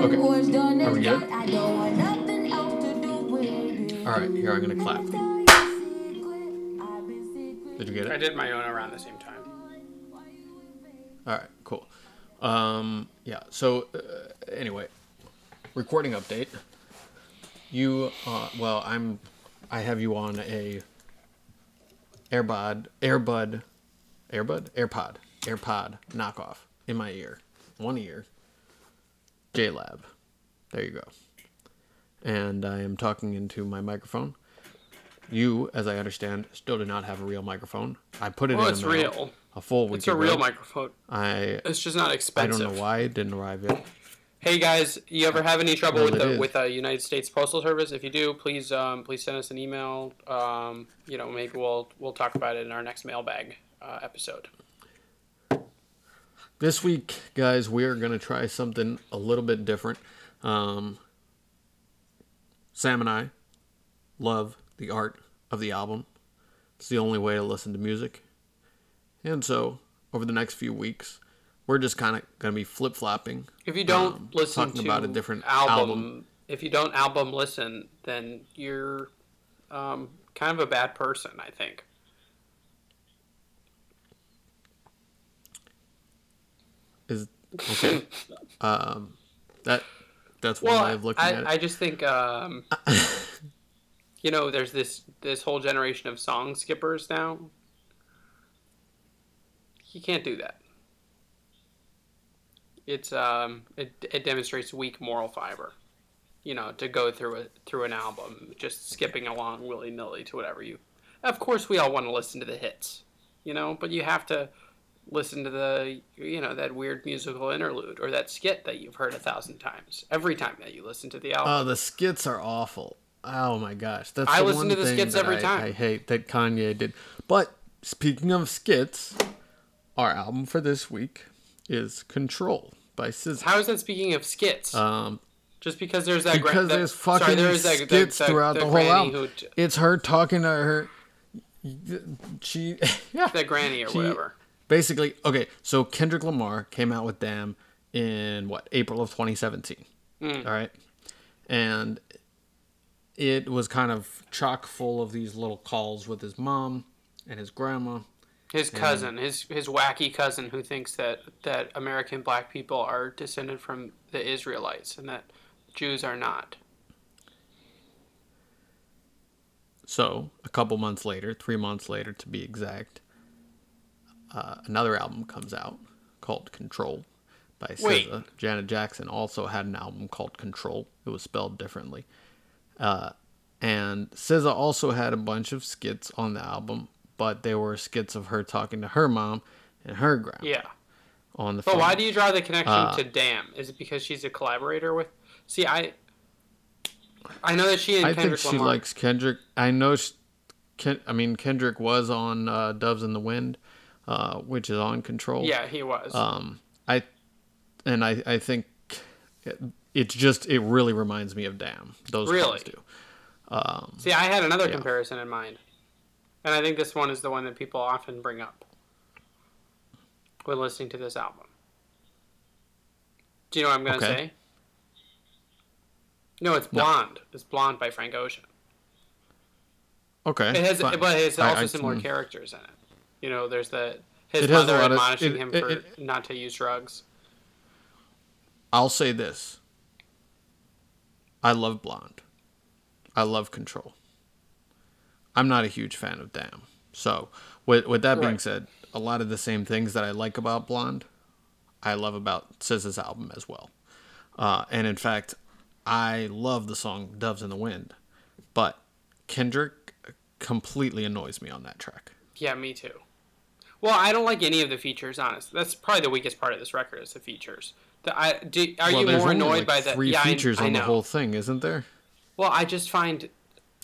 Okay. Are Are we good? I don't want nothing else to do with it. All right, here I'm gonna clap. Did you get it? I did my own around the same time. All right, cool. Um, yeah. So uh, anyway, recording update. You, uh, well, I'm, I have you on a AirBud, AirBud, AirBud, AirPod, AirPod knockoff in my ear, one ear. JLab. There you go. And I am talking into my microphone. You, as I understand, still do not have a real microphone. I put it Well, in it's the mail real. a full week It's a ago. real microphone. I It's just not expensive. I don't know why it didn't arrive yet. Hey guys, you ever have any trouble Well, with the is. with the United States Postal Service? If you do, please um, please send us an email. Um, you know, maybe we'll we'll talk about it in our next mailbag uh, episode. This week, guys, we are going to try something a little bit different. Um, Sam and I love the art of the album. It's the only way to listen to music. And so, over the next few weeks, we're just kind of going to be flip flopping. If you don't Um, listen talking to about a different album, album. if you don't album listen, then you're um, kind of a bad person. I think. Is okay. um, that that's one Well, way of looking I, at it. I just think um, you know, there's this this whole generation of song skippers now. You can't do that. It's um, it it demonstrates weak moral fiber. You know, to go through a through an album just skipping along willy nilly to whatever you. Of course, we all want to listen to the hits, you know, but you have to listen to the you know that weird musical interlude or that skit that you've heard a thousand times every time that you listen to the album. Oh, the skits are awful. Oh my gosh, that's I the listen one to the skits every I- time. I hate that Kanye did. But speaking of skits, our album for this week is "Control" by SZA. How is that speaking of skits? Um, Just because there's that gra- because that- there's sorry, fucking there is that- that- skits that- throughout the, whole album. who- It's her talking to her. She, yeah, that granny or She- whatever. Basically okay so kendrick lamar came out with damn in what april of 2017 Hmm. all right and it was kind of chock full of these little calls with his mom and his grandma His cousin, his his wacky cousin, who thinks that that American black people are descended from the Israelites and that Jews are not. so a couple months later three months later to be exact uh, another album comes out called control by. SZA. Janet Jackson also had an album called Control. It was spelled differently. Uh, and SZA also had a bunch of skits on the album, but they were skits of her talking to her mom and her grandma Yeah, on the but phone. why do you draw the connection Uh, to Damn? Is it because she's a collaborator with? See, I I know that she and I think she Lamar. likes Kendrick. I know. She, Ken, I mean, Kendrick was on uh, Doves in the Wind, uh, which is on Control. yeah, he was. Um, I, and I, I think it, it's just it really reminds me of Damn. Those Really? do. Um, See, I had another yeah. comparison in mind, and I think this one is the one that people often bring up when listening to this album. Do you know what I'm going to Okay. say? No, it's No. Blonde. It's Blonde by Frank Ocean. okay. It has, fine. but it has I- also I similar can- characters in it. You know, there's the his It mother lot of- admonishing it- him it- for not to use drugs. I'll say this. I love Blonde. I love Control. I'm not a huge fan of Damn. So, with with that being Right. said, a lot of the same things that I like about Blonde, I love about SZA's album as well. Uh, and in fact, I love the song "Doves in the Wind," but Kendrick completely annoys me on that track. Yeah, me too. Well, I don't like any of the features. Honest, that's probably the weakest part of this record is the features. The, I, do, are well, you more annoyed like by the three yeah, features I, on the whole thing, isn't there? Well, I just find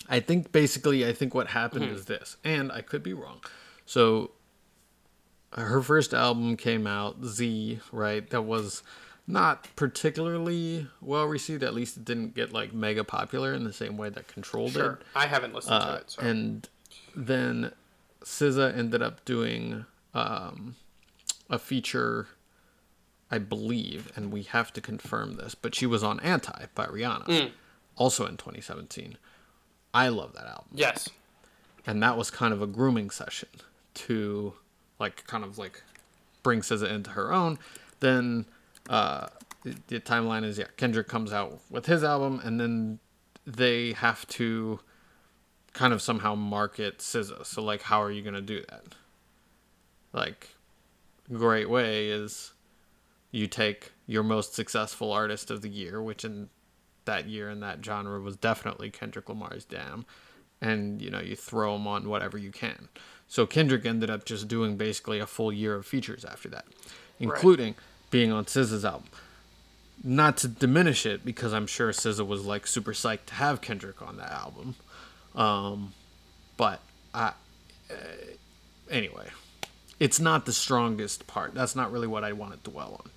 I think basically, I think what happened Mm-hmm. is this, and I could be wrong. So, her first album came out, Z, right? That was not particularly well received. At least it didn't get like mega popular in the same way that Control sure did. I haven't listened to Uh, it. So. and then SZA ended up doing um, a feature I believe, and we have to confirm this, but she was on Anti by Rihanna, Mm. also in 2017. I love that album. Yes. And that was kind of a grooming session to, like, kind of like bring SZA into her own. Then uh, the, the timeline is, yeah, Kendrick comes out with his album, and then they have to kind of somehow market SZA. So, like, how are you going to do that? Like, great way is you take your most successful artist of the year, which in that year in that genre was definitely Kendrick Lamar's Damn, and you know you throw him on whatever you can. So Kendrick ended up just doing basically a full year of features after that, including being on SZA's album. Not to diminish it, because I'm sure SZA was like super psyched to have Kendrick on that album, um, but I, uh, anyway, it's not the strongest part. That's not really what I want to dwell on.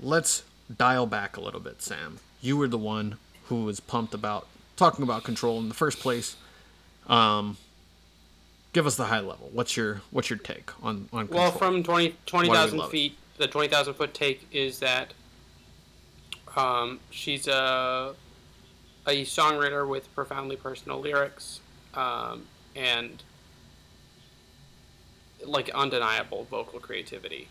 Let's dial back a little bit, Sam. You were the one who was pumped about talking about control in the first place. Um, give us the high level. What's your what's your take on on control? Well, from 20 20,000 we love it? feet, the 20,000 foot take is that um, she's a, a songwriter with profoundly personal lyrics um, and like undeniable vocal creativity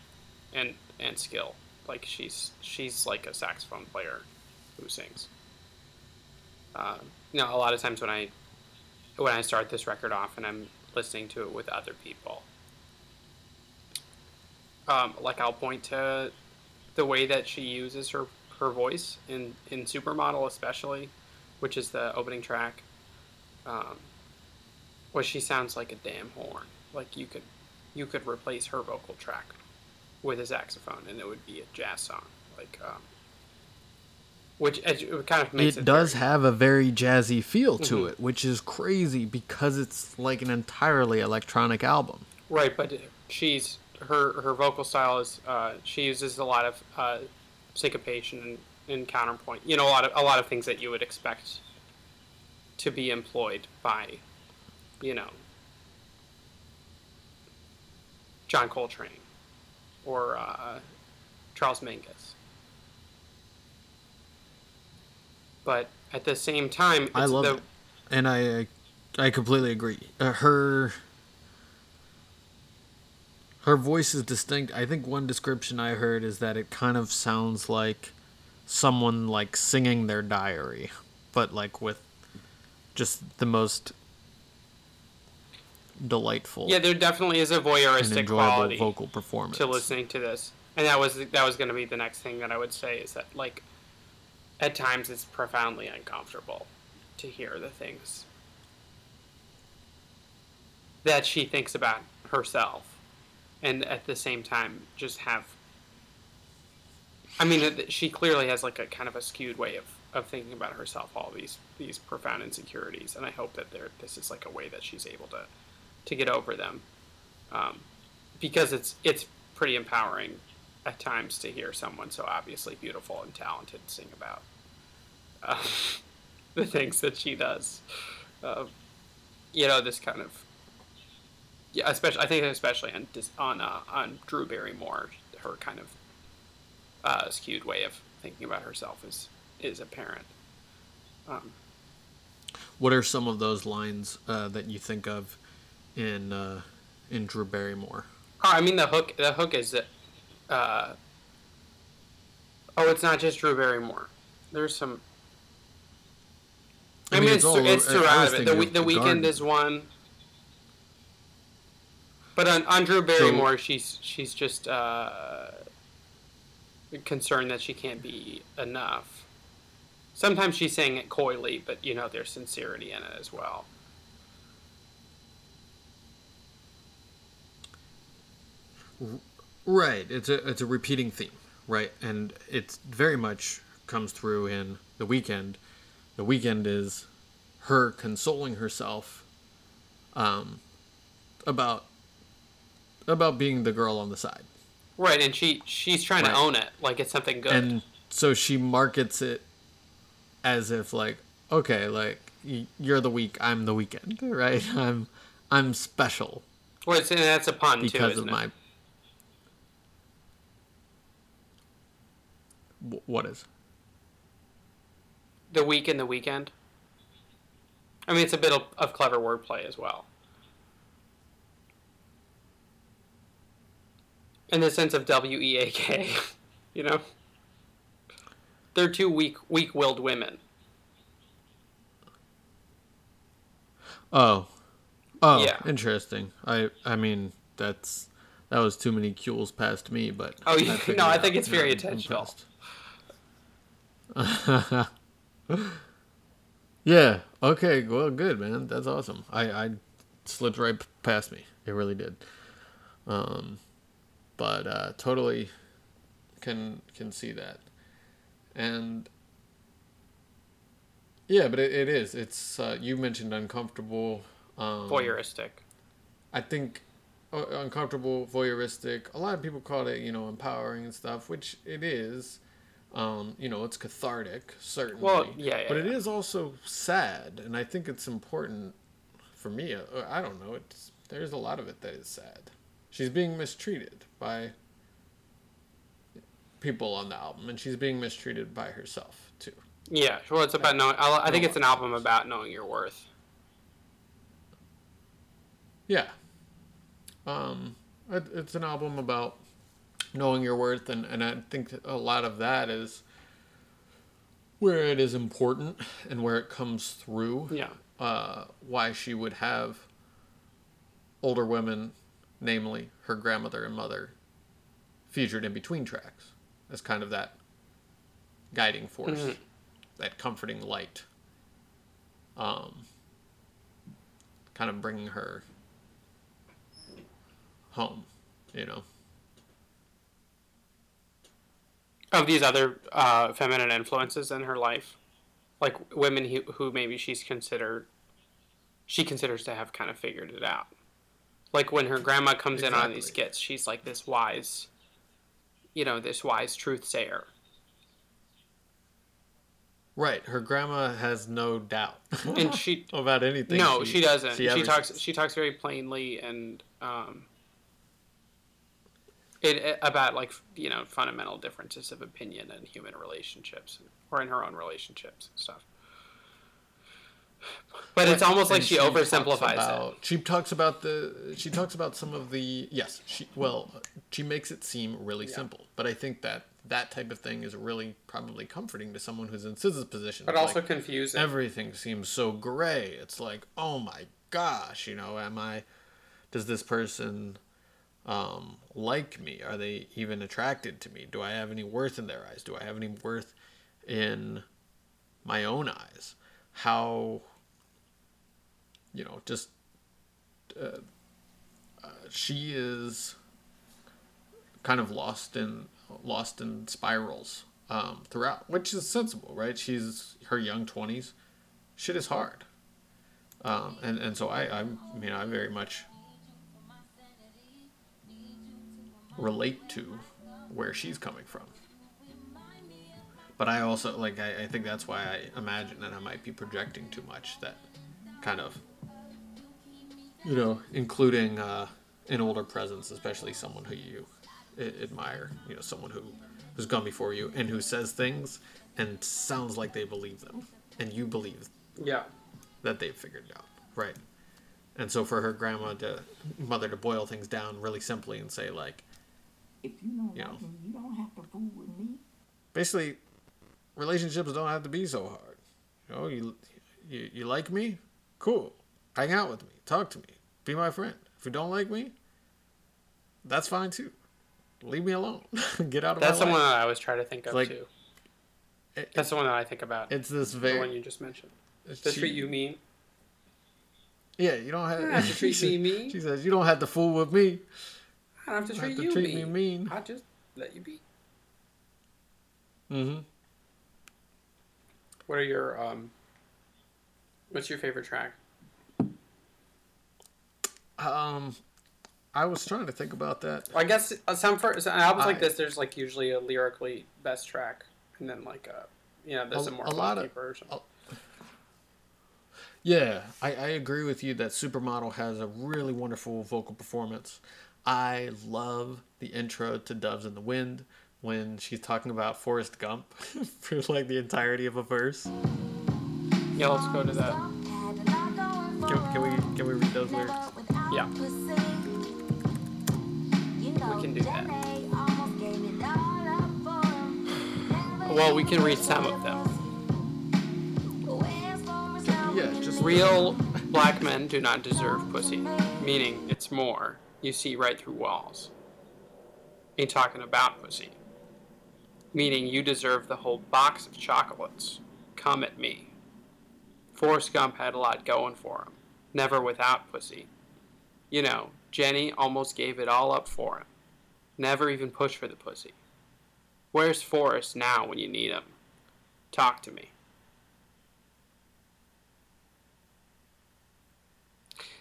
and and skill. Like she's she's like a saxophone player who sings. Um, you know, a lot of times when I when I start this record off and I'm listening to it with other people, um, like I'll point to the way that she uses her her voice in in Supermodel especially, which is the opening track, um, where she sounds like a damn horn. Like you could you could replace her vocal track with a saxophone and it would be a jazz song. Like um, which it kind of makes it, it does very- have a very jazzy feel to Mhm. it, which is crazy because it's like an entirely electronic album. Right, but she's her her vocal style is uh, she uses a lot of uh, syncopation and, and counterpoint. You know, a lot of a lot of things that you would expect to be employed by, you know, John Coltrane or uh, Charles Mingus. But at the same time, it's I love the, it, and I I completely agree. Uh, her her voice is distinct. I think one description I heard is that it kind of sounds like someone like singing their diary, but like with just the most delightful Yeah, there definitely is a voyeuristic quality vocal performance. to listening to this, and that was that was going to be the next thing that I would say is that like at times it's profoundly uncomfortable to hear the things that she thinks about herself, and at the same time just have. I mean, she clearly has like a kind of a skewed way of, of thinking about herself, all these these profound insecurities, and I hope that there this is like a way that she's able to to get over them, um, because it's it's pretty empowering at times to hear someone so obviously beautiful and talented sing about uh, the things that she does. Uh, you know, this kind of yeah, especially I think especially on on uh, on Drew Barrymore, her kind of uh, skewed way of thinking about herself is is apparent. Um, What are some of those lines uh, that you think of in uh, in Drew Barrymore? Oh, I mean the hook. The hook is that. Uh, oh, it's not just Drew Barrymore. There's some. I, mean, it's all it's throughout it. The, thinking the weekend Garden. is one. But on, on Drew Barrymore, she's she's just uh, concerned that she can't be enough. Sometimes she's saying it coyly, but you know there's sincerity in it as well. Right. It's a it's a repeating theme, right? And it's very much comes through in the weekend. The weekend is her consoling herself um about about being the girl on the side. Right, and she she's trying Right. to own it like it's something good. And so she markets it as if like okay, like you're the week, I'm the weekend, right? I'm I'm special well, it's, and that's a pun too, isn't of it? my Wh- What is? The week and the weekend. I mean, it's a bit of, of clever wordplay as well. In the sense of W E A K, you know? They're two weak weak willed women. Oh, oh, Yeah. interesting. I I mean that's that was too many cues past me, but Oh, you- figured no, I think it's very intentional. yeah. Okay. Well, good man. That's awesome. I I slipped right past me. It really did. Um, but uh, totally can can see that, and yeah, but it, it is. It's uh, you mentioned uncomfortable. Um, Voyeuristic. I think uh, uncomfortable, voyeuristic. A lot of people call it, you know, empowering and stuff, which it is. Um, you know, it's cathartic, certainly. Well, yeah, yeah, but it yeah. is also sad, and I think it's important for me. uh, I don't know. It's there's a lot of it that is sad. She's being mistreated by people on the album, and she's being mistreated by herself too. Yeah, well, it's about knowing. I, I think it's an album about knowing your worth. Yeah. Um, it, it's an album about knowing your worth, and, and I think a lot of that is where it is important and where it comes through. Yeah. Uh, why she would have older women, namely her grandmother and mother, featured in between tracks as kind of that guiding force, Mhm. that comforting light. Um, kind of bringing her home, you know. Of these other uh, feminine influences in her life, like women who, who maybe she's considered, she considers to have kind of figured it out. Like when her grandma comes in on these skits, she's like this wise, you know, this wise truth sayer. Right, her grandma has no doubt And she about anything. no, she, doesn't. She, ever talks. says. She talks very plainly and um, it, it- about like you know fundamental differences of opinion in human relationships or in her own relationships and stuff. But it's almost like And she, oversimplifies about- it. She talks about the. She talks about some of the. Yes, she well, she makes it seem really simple, but I think that that type of thing is really probably comforting to someone who's in SZA's position. But also like, confusing. everything seems so gray. It's like, oh my gosh, you know, am I? Does this person um, like me? Are they even attracted to me? Do I have any worth in their eyes? Do I have any worth in my own eyes? How, you know, just uh, uh, she is kind of lost in lost in spirals um, throughout, which is sensible, right? She's her young twenties. Shit is hard, um, and and so I I mean I very much relate to where she's coming from. But I also like I, I think that's why I imagine that I might be projecting too much that kind of you know, including uh, an older presence, especially someone who you a- admire, you know, someone who who's gone before you and who says things and sounds like they believe them, and you believe yeah. that they've figured it out, right? And so for her grandma to mother to boil things down really simply and say like, If you don't Yeah. like me, you don't have to fool with me. basically, relationships don't have to be so hard. You know, you you, you like me, cool, hang out with me, talk to me, be my friend. If you don't like me, that's fine too. Leave me alone. Get out of That's my the one that I always try to think of Like, too. It- That's the one that I think about. it's this the one you just mentioned. To she- treat you mean. Yeah, you don't have, don't have to treat me mean. She says you don't have to fool with me. I don't have to Have treat to you treat me mean. mean. I just let you be. Mm-hmm. What are your um? What's your favorite track? Um, I was trying to think about that. Well, I guess uh, some for some albums like this, there's like usually a lyrically best track, and then like a you know there's a, A- more a lot of- version. a- Yeah, I, I agree with you that Supermodel has a really wonderful vocal performance. I love the intro to Doves in the Wind. when she's talking about Forrest Gump for like the entirety of a verse. Yeah, let's go to that. Can, can we can we read those lyrics? Yeah. We can do that. Well, we can read some of them. Yeah, just Real black men do not deserve pussy, meaning it's more. You see right through walls. Ain't talking about pussy, meaning you deserve the whole box of chocolates. Come at me. Forrest Gump had a lot going for him, never without pussy. You know, Jenny almost gave it all up for him, never even pushed for the pussy. Where's Forrest now when you need him? Talk to me.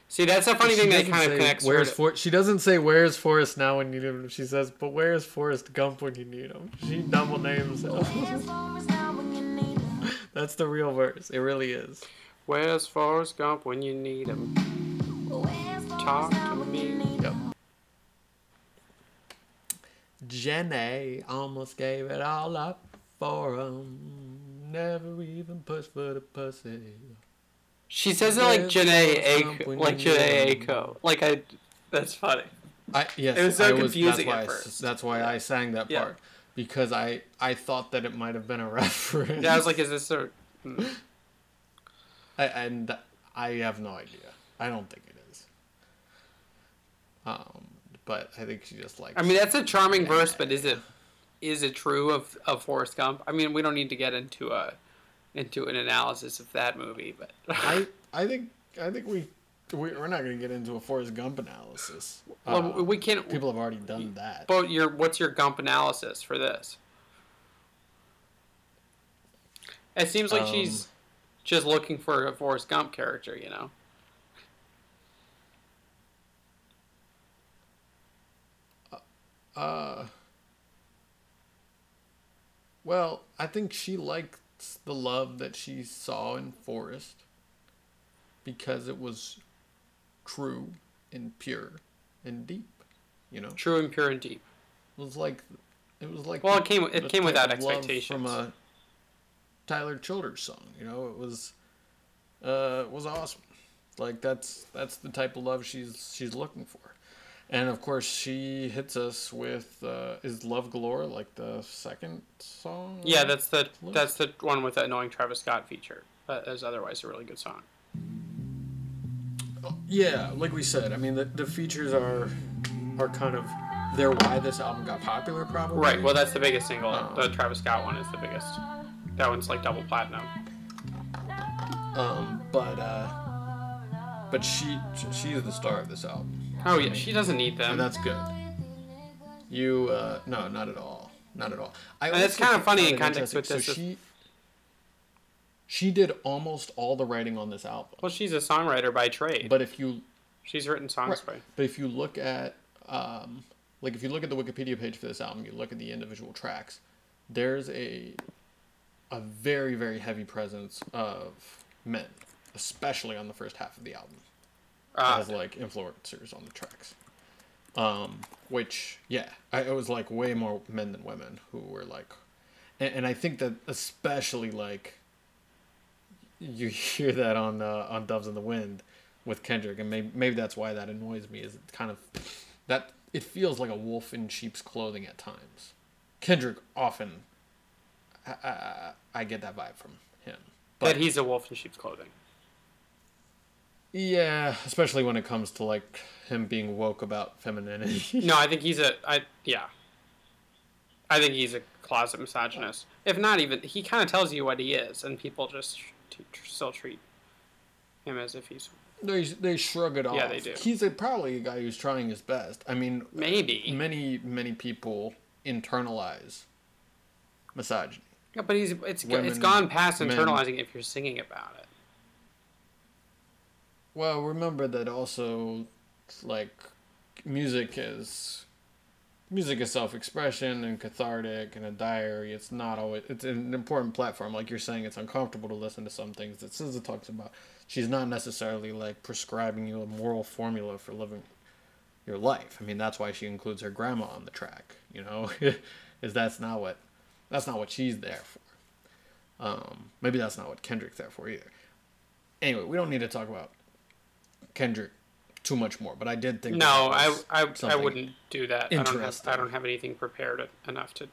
See, that's a funny She thing that doesn't kind of say, connects. Where's her to- For- she doesn't say where's Forrest now when you need him. She says, but where's Forrest Gump when you need him? She double names him. That's the real verse. It really is. Where's Forrest Gump when you need him? Talk to me. Yep. Jenny almost gave it all up for him. Never even pushed for the pussy. She says it like Where's Jhené Aiko, like you Jhené? Aiko. Like I, that's funny. I yes, It was so I was, confusing that's why at I s- first. that's why I sang that Yeah. part because I I thought that it might have been a reference. Yeah, I was like, is this a? hmm. I, and I have no idea. I don't think it is. Um, but I think she just likes. I mean, that's a charming verse, but is it, is it true of of Forrest Gump? I mean, we don't need to get into a, into an analysis of that movie, but I I think I think we. we we're not going to get into a Forrest Gump analysis. well, Uh, we can't. people have already done that. But your what's your Gump analysis for this? It seems like Um, she's just looking for a Forrest Gump character, you know. Uh, well, I think she likes the love that she saw in Forrest because it was true and pure and deep. You know, True and pure and deep. it was like it was like Well, the- it came it came without expectations. from a Tyler Childers song. You know, it was uh, it was awesome. Like that's that's the type of love she's she's looking for. And of course, she hits us with uh, "Is Love Galore" like the second song. Yeah, that's the List. that's the one with the annoying Travis Scott feature. That is otherwise a really good song. yeah. Like we said, I mean, the, the features are are kind of they're why this album got popular, probably. Right. Well, that's the biggest single. Oh. The Travis Scott one is the biggest. That one's like double platinum. Um, but uh, but she she is the star of this album. Oh yeah, she doesn't need them. and that's good. You uh, no, not at all, not at all. I And it's kind of funny in context with this So she she did almost all the writing on this album. well, she's a songwriter by trade. But if you she's written songs by. but if you look at um, like if you look at the Wikipedia page for this album, you look at the individual tracks. There's a a very very heavy presence of men, especially on the first half of the album Uh, as like influencers on the tracks. Um, which yeah, I, it was like way more men than women who were like, and, and I think that especially like you hear that on uh, on Doves in the Wind with Kendrick, and maybe maybe that's why that annoys me. Is it kind of that it feels like a wolf in sheep's clothing at times. Kendrick often, I, I, I get that vibe from him, that he's a wolf in sheep's clothing. Yeah, especially when it comes to like him being woke about femininity. No, I think he's a. I yeah. I think he's a closet misogynist. If not even, he kind of tells you what he is, and people just t- tr- still treat him as if he's they they shrug it off. Yeah, they do. He's a, probably a guy who's trying his best. I mean, maybe. many many people internalize misogyny. Yeah, but he's it's go- it's Women, gone past men. internalizing if you're singing about it. Well, remember that also, like, music is music is self-expression and cathartic and a diary. It's not always. It's an important platform. Like you're saying, it's uncomfortable to listen to some things that SZA talks about. She's not necessarily like prescribing you a moral formula for living your life. I mean, that's why she includes her grandma on the track. You know, is that's not what that's not what she's there for. Um, maybe that's not what Kendrick's there for either. Anyway, we don't need to talk about Kendrick too much more, but I did think No, I, I, I wouldn't do that. I don't have. I don't have anything prepared enough to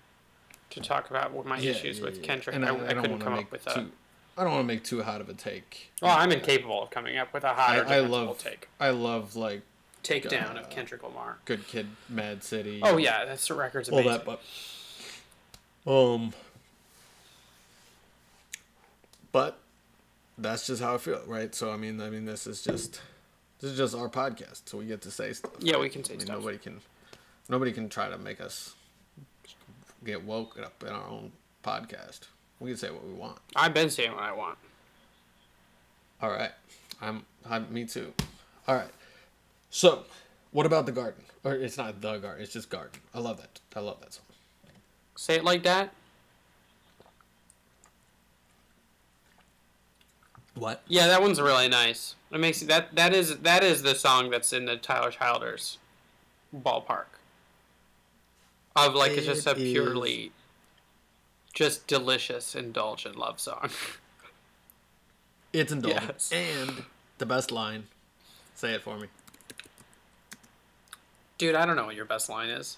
to talk about what my Yeah, issues yeah, with yeah. Kendrick. And I, I, don't couldn't come up with a. too, I don't want to make too hot of a take. Well, I'm incapable of coming up with a I, hot or I love take. I love like Takedown uh, of Kendrick Lamar. Good Kid, Mad City. Oh yeah, that's the record's all that, but um, but that's just how I feel, right? So I mean, I mean, this is just this is just our podcast, so we get to say stuff. Yeah, we can say I mean, stuff. Nobody can, nobody can try to make us get woke up in our own podcast. We can say what we want. I've been saying what I want. All right, I'm, I'm me too. All right, so what about the garden? Or it's not the garden; it's just garden. I love that. I love that song. Say it like that. What? Yeah, that one's really nice. It makes that that is that is the song that's in the Tyler Childers ballpark. Of like it's just a is- purely just delicious, indulgent love song. It's indulgent. Yes. And the best line. Say it for me. Dude, I don't know what your best line is.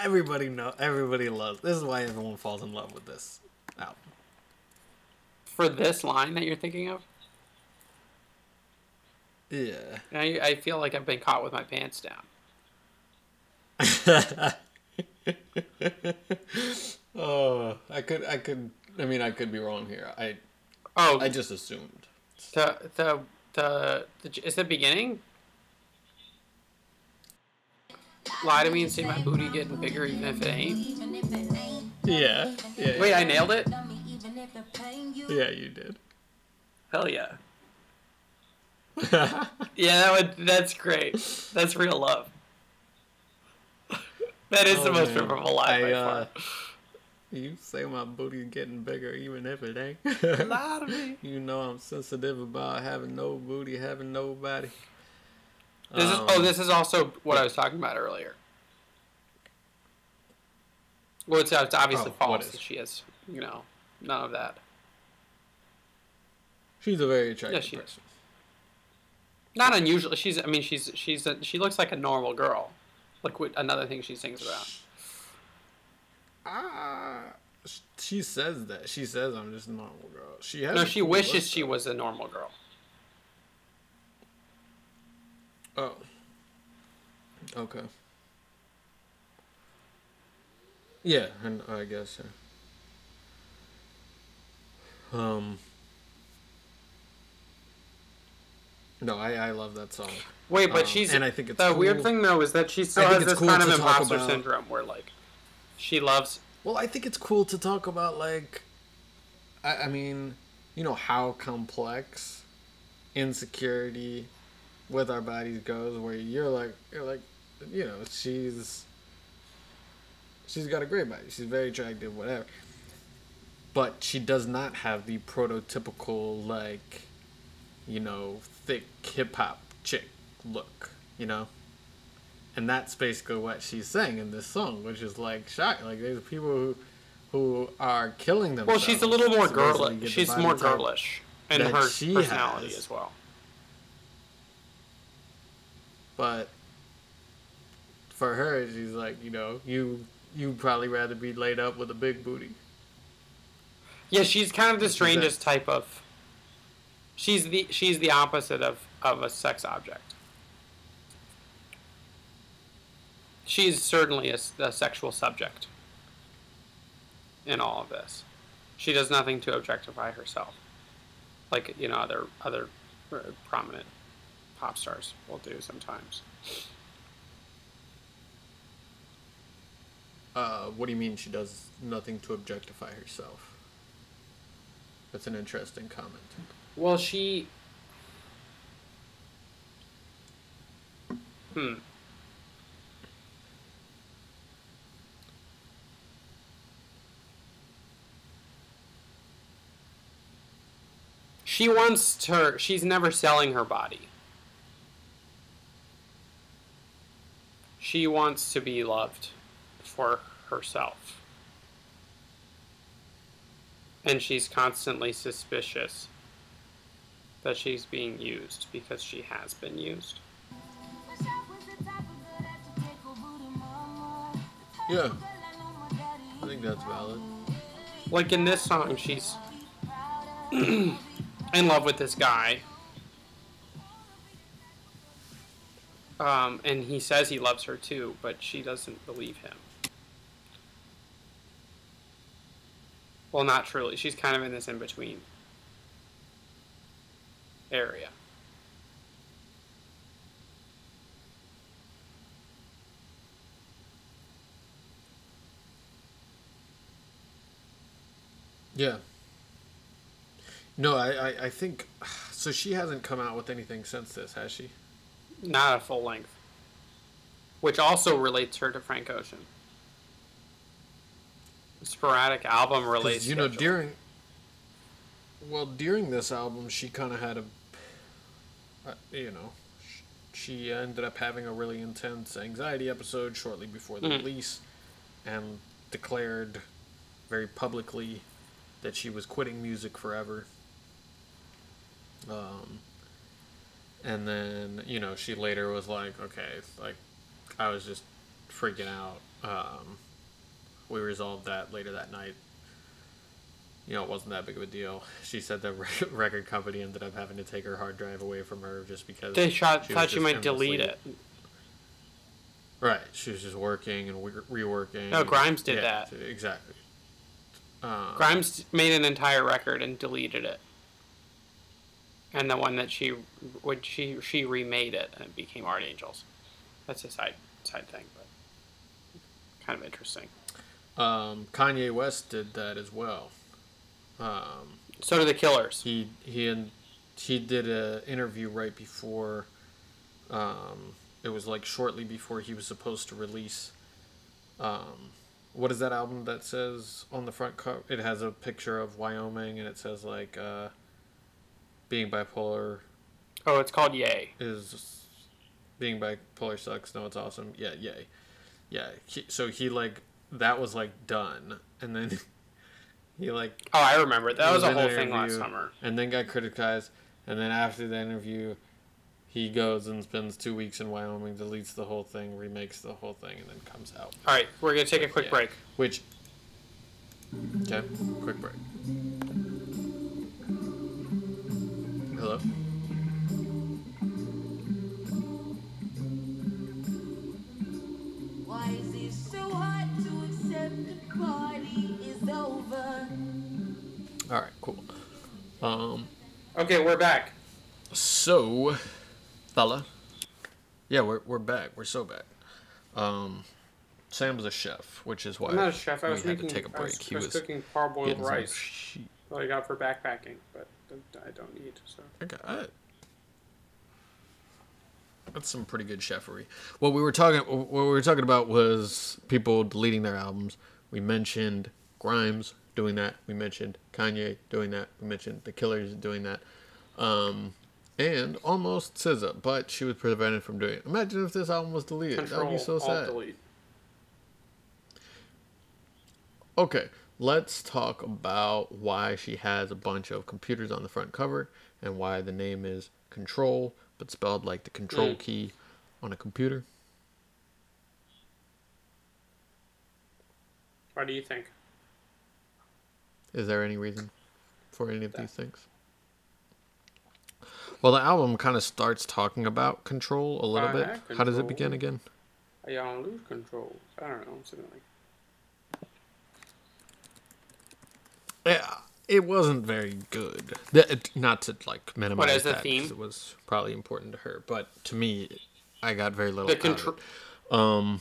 Everybody know. Everybody loves. This is why everyone falls in love with this album. For this line that you're thinking of? Yeah. I, I feel like I've been caught with my pants down. oh, I could. I could. I mean, I could be wrong here. I. Oh, I just assumed. the the the, the is the beginning? Lie to me and see my booty getting bigger even if it ain't. Yeah. Yeah. Wait, I nailed it. Yeah, you did. Hell yeah. Yeah, that would that's great. That's real love. that is the Oh, most man. memorable line by I, uh. You say my booty getting bigger even if it ain't. Lie to me. you know I'm sensitive about having no booty, having nobody. This is Um, oh, this is also what I was talking about earlier. Well, it's, it's obviously Oh, false. is? that She has, you know, none of that. She's a very attractive she person. Not unusual. She's. I mean, she's. She's. A, she looks like a normal girl. Like what, another thing she sings about. Ah, she says that. She says I'm just a normal girl. She has. No, she cool wishes she was a normal girl. Oh. Okay. Yeah, and I guess. Yeah. Um. No, I I love that song. Wait, but Um, she's. and I think it's the weird thing though is that she still has this cool kind of imposter about- syndrome where like, she loves. Well, I think it's cool to talk about like, I, I mean, you know how complex insecurity with our bodies goes. Where you're like, you're like, you know, she's she's got a great body. She's very attractive, whatever. But she does not have the prototypical like, you know, thick hip hop chick look. You know and that's basically what she's saying in this song, which is like shock. Like there's people who who are killing them. Well, she's a little more girlish. She's more girlish in her personality has. as well. But for her, she's like, you know, you you probably rather be laid up with a big booty. Yeah, she's kind of the strangest type of. She's the she's the opposite of of a sex object. She's certainly a sexual subject. In all of this, she does nothing to objectify herself, like you know other other uh, prominent pop stars will do sometimes. Uh, what do you mean she does nothing to objectify herself? That's an interesting comment. Well, she. Hmm. She wants her. She's never selling her body. She wants to be loved for herself. And she's constantly suspicious that she's being used because she has been used. Yeah. I think that's valid. Like in this song, she's in love with this guy. Um, and he says he loves her too, but she doesn't believe him. Well, not truly. She's kind of in this in between area. Yeah. No, I, I, I think so. She hasn't come out with anything since this, has she? Not a full length. Which also relates her to Frank Ocean. Sporadic album release. you know, schedule. during well, during this album, she kind of had a, uh, you know, sh- she ended up having a really intense anxiety episode shortly before the Mhm. release, and declared very publicly that she was quitting music forever. Um, and then you know she later was like, okay, like I was just freaking out. Um, we resolved that later that night. You know, it wasn't that big of a deal. She said the rec- record company ended up having to take her hard drive away from her just because They shot, she thought just might delete it. Right, she was just working and re- reworking. No, Grimes did Yeah, that. exactly. Um, Grimes made an entire record and deleted it. And the one that she, would she she remade it and it became Art Angels. That's a side side thing, but kind of interesting. Um, Kanye West did that as well. Um, So do the Killers. he he and he did an interview right before um, it was like shortly before he was supposed to release um, what is that album that says on the front cover it has a picture of wyoming and it says like uh, being bipolar Oh, it's called Yay. is being bipolar sucks no it's awesome yeah yay yeah he, so he like that was like done and then he like Oh, I remember. That was a whole thing last summer. And then got criticized. And then after the interview, he goes and spends two weeks in Wyoming, deletes the whole thing, remakes the whole thing, and then comes out. All right, we're gonna take a quick Yeah. break. Which. Okay, quick break. Hello? To the party is over? Alright, cool. Um, Okay, we're back. so, fella. Yeah, we're, we're back. We're so back. Um, Sam's a chef, which is why I'm not a chef. I we was had making. to take a I was, break. he was was cooking parboiled rice she- that I got for backpacking, but I don't eat. So I got it. That's some pretty good chefery. What we were talking, what we were talking about was people deleting their albums. We mentioned Grimes doing that. We mentioned Kanye doing that. We mentioned The Killers doing that, um, and almost SZA, but she was prevented from doing it. Imagine if this album was deleted. That would be so sad. delete. Okay, let's talk about why she has a bunch of computers on the front cover and why the name is Control, but spelled like the control Mm. key on a computer. What do you think? Is there any reason for any of these things? Well, the album kind of starts talking about control a little I bit. How does it begin again? I don't lose control. I don't know. Something like. Yeah, it wasn't very good. The- not to like minimize as a that, 'cause theme? it was probably important to her, but to me, I got very little. The. Um,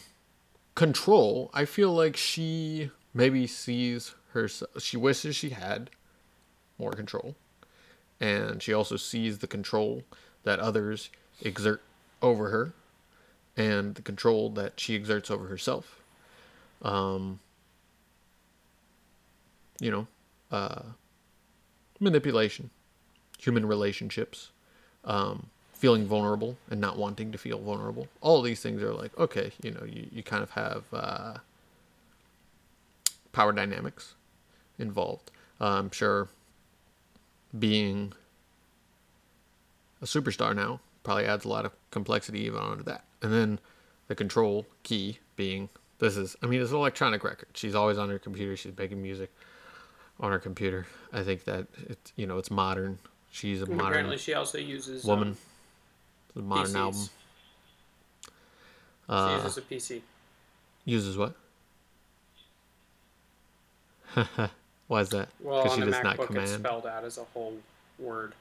control. I feel like she maybe sees herself. She wishes she had more control, and she also sees the control that others exert over her, and the control that she exerts over herself. Um, you know, uh, manipulation, human relationships, um, feeling vulnerable and not wanting to feel vulnerable. All these things are like, okay, you know, you, you kind of have uh, power dynamics involved. Uh, I'm sure being a superstar now probably adds a lot of complexity even onto that. And then the control key being this is I mean it's an electronic record. She's always on her computer. She's making music on her computer. I think that it's you know it's modern. She's a And modern apparently, she also uses woman. um, It's a modern PCs. album. she Uh, uses a PC. uses what? Why is that? Well, Because on she the does not MacBook, it's command. spelled out as a whole word.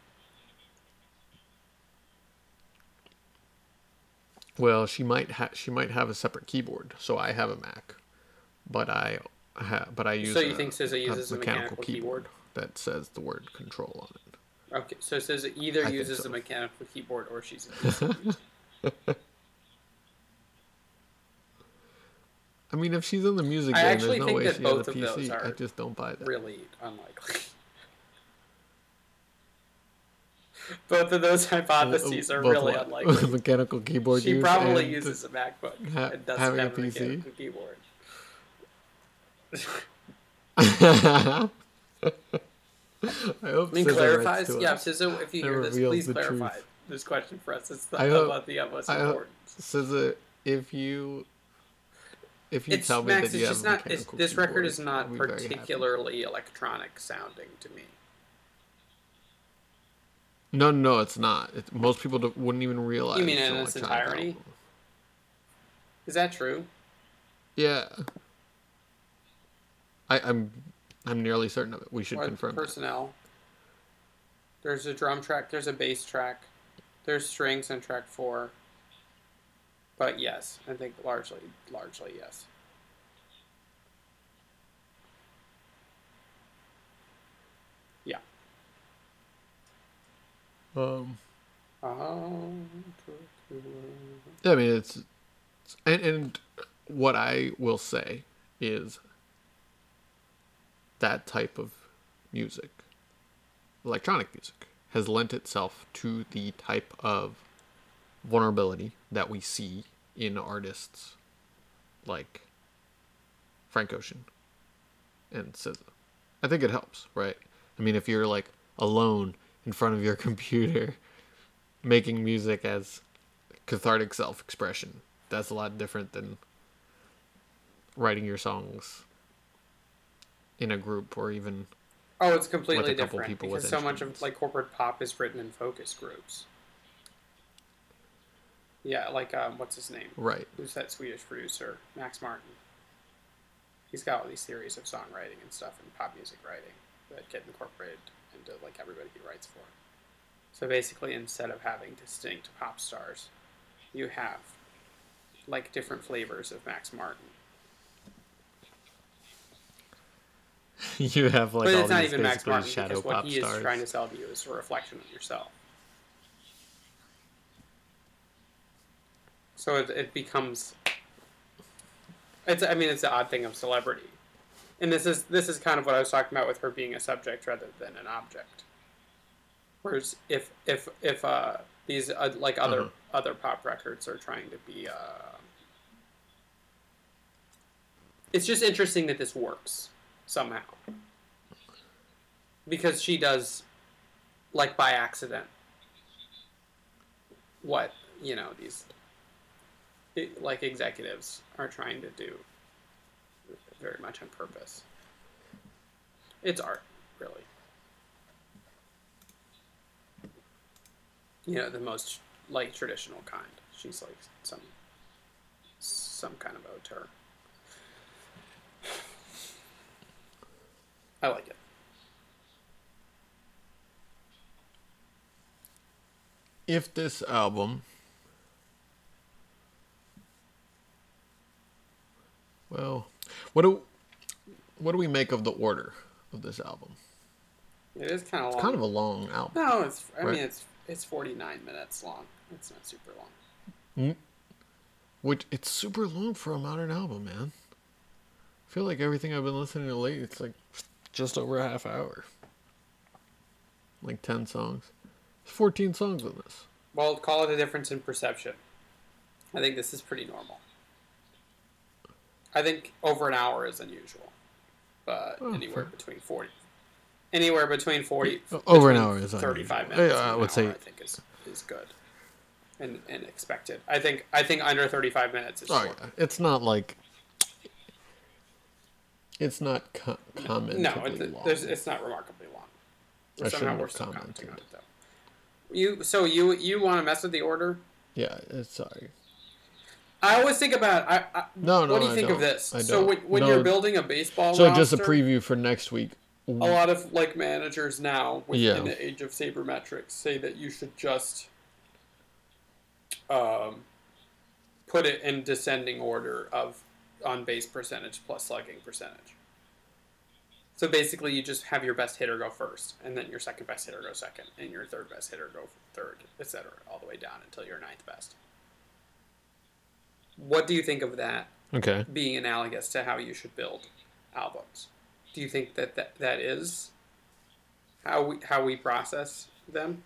Well, she might have she might have a separate keyboard. So I have a Mac, but I ha- but I use So you a, think SZA uses a mechanical keyboard? that says the word control on it. Okay, so it says it either I uses so. a mechanical keyboard or she's a. I mean, if she's in the music I game, actually there's no think way that she both has a of those PC. I just don't buy that. really unlikely. Both of those hypotheses oh, are Both really what? unlikely. mechanical keyboard. She probably uses a MacBook ha- and doesn't having a have a PC? mechanical keyboard. I hope I mean, SZA clarifies. Yeah. SZA, if you hear this, please clarify truth. this question for us. It's the, hope- about the utmost I hope- importance. SZA, if you if you It's tell me Max. that you It's just not. It's, this record is not I'll be very happy. particularly electronic sounding to me. No, no, it's not. It, most people wouldn't even realize. You mean in its entirety? album. Is that true? Yeah. I, I'm I'm nearly certain of it. We should Or confirm that. personnel. There's a drum track. There's a bass track. There's strings on track four. But yes, I think largely, largely yes. Yeah. Um, Oh, I mean, it's, it's and, and what I will say is that type of music, electronic music, has lent itself to the type of vulnerability that we see in artists like Frank Ocean and SZA. I think it helps, right? I mean, if you're like alone in front of your computer making music as cathartic self-expression, that's a lot different than writing your songs in a group or even Oh, it's completely different because so much of like corporate pop is written in focus groups. Yeah, like um, what's his name? right. Who's that Swedish producer? Max Martin. He's got all these theories of songwriting and stuff and pop music writing that get incorporated into like everybody he writes for. So basically, instead of having distinct pop stars, you have like different flavors of Max Martin. you have like but all it's not these even Max Martin shadow because what he stars. is trying to sell to you is a reflection of yourself. So it, it becomes. It's I mean it's the odd thing of celebrity, and this is this is kind of what I was talking about with her being a subject rather than an object. Whereas if if if uh, these uh, like other Mhm. other pop records are trying to be. Uh, it's just interesting that this works somehow. Because she does like by accident. What you know these like executives are trying to do very much on purpose. It's art really. You know the most like traditional kind. She's like some some kind of auteur i like it if this album well what do what do we make of the order of this album it is kind of long it's kind of a long album No, it's. I Right. mean, it's it's forty nine minutes long. It's not super long. Mm. which it's super long for a modern album man i feel like everything i've been listening to lately it's like just over a half hour like 10 songs There's 14 songs in this Well, call it a difference in perception. I think this is pretty normal. I think over an hour is unusual. but Oh, anywhere fair. between forty, anywhere between forty oh, Over an hour is thirty-five yeah, minutes. I an would say- I think is is good and and expected. I think I think under thirty-five minutes is Oh short. yeah, it's not like it's not co- commentably No, it's, long. it's not remarkably long. I Somehow we're still commented. commenting on it though. You so you you want to mess with the order? yeah, it's sorry. I always think about I, I No, no, what do you I think of don't. this? I So when, when No, you're building a baseball So just a preview for next week. a lot of like managers now within Yeah. the age of sabermetrics say that you should just um, put it in descending order of on base percentage plus slugging percentage. So basically, you just have your best hitter go first, and then your second best hitter go second, and your third best hitter go third, etc., all the way down until your ninth best. What do you think of that Okay. being analogous to how you should build albums. Do you think that that, that is how we how we process them?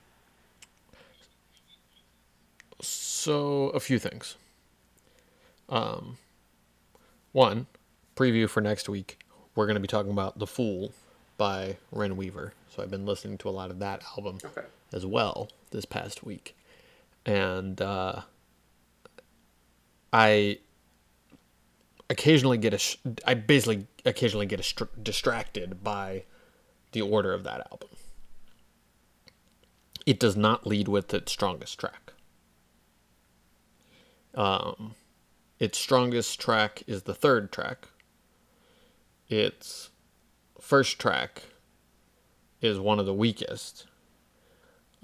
So a few things. Um, one preview for next week. We're going to be talking about "The Fool" by Ryn Weaver. So I've been listening to a lot of that album Okay. as well this past week, and uh, I occasionally get a sh- I basically occasionally get a str- distracted by the order of that album. It does not lead with its strongest track. Um, its strongest track is the third track. Its first track is one of the weakest.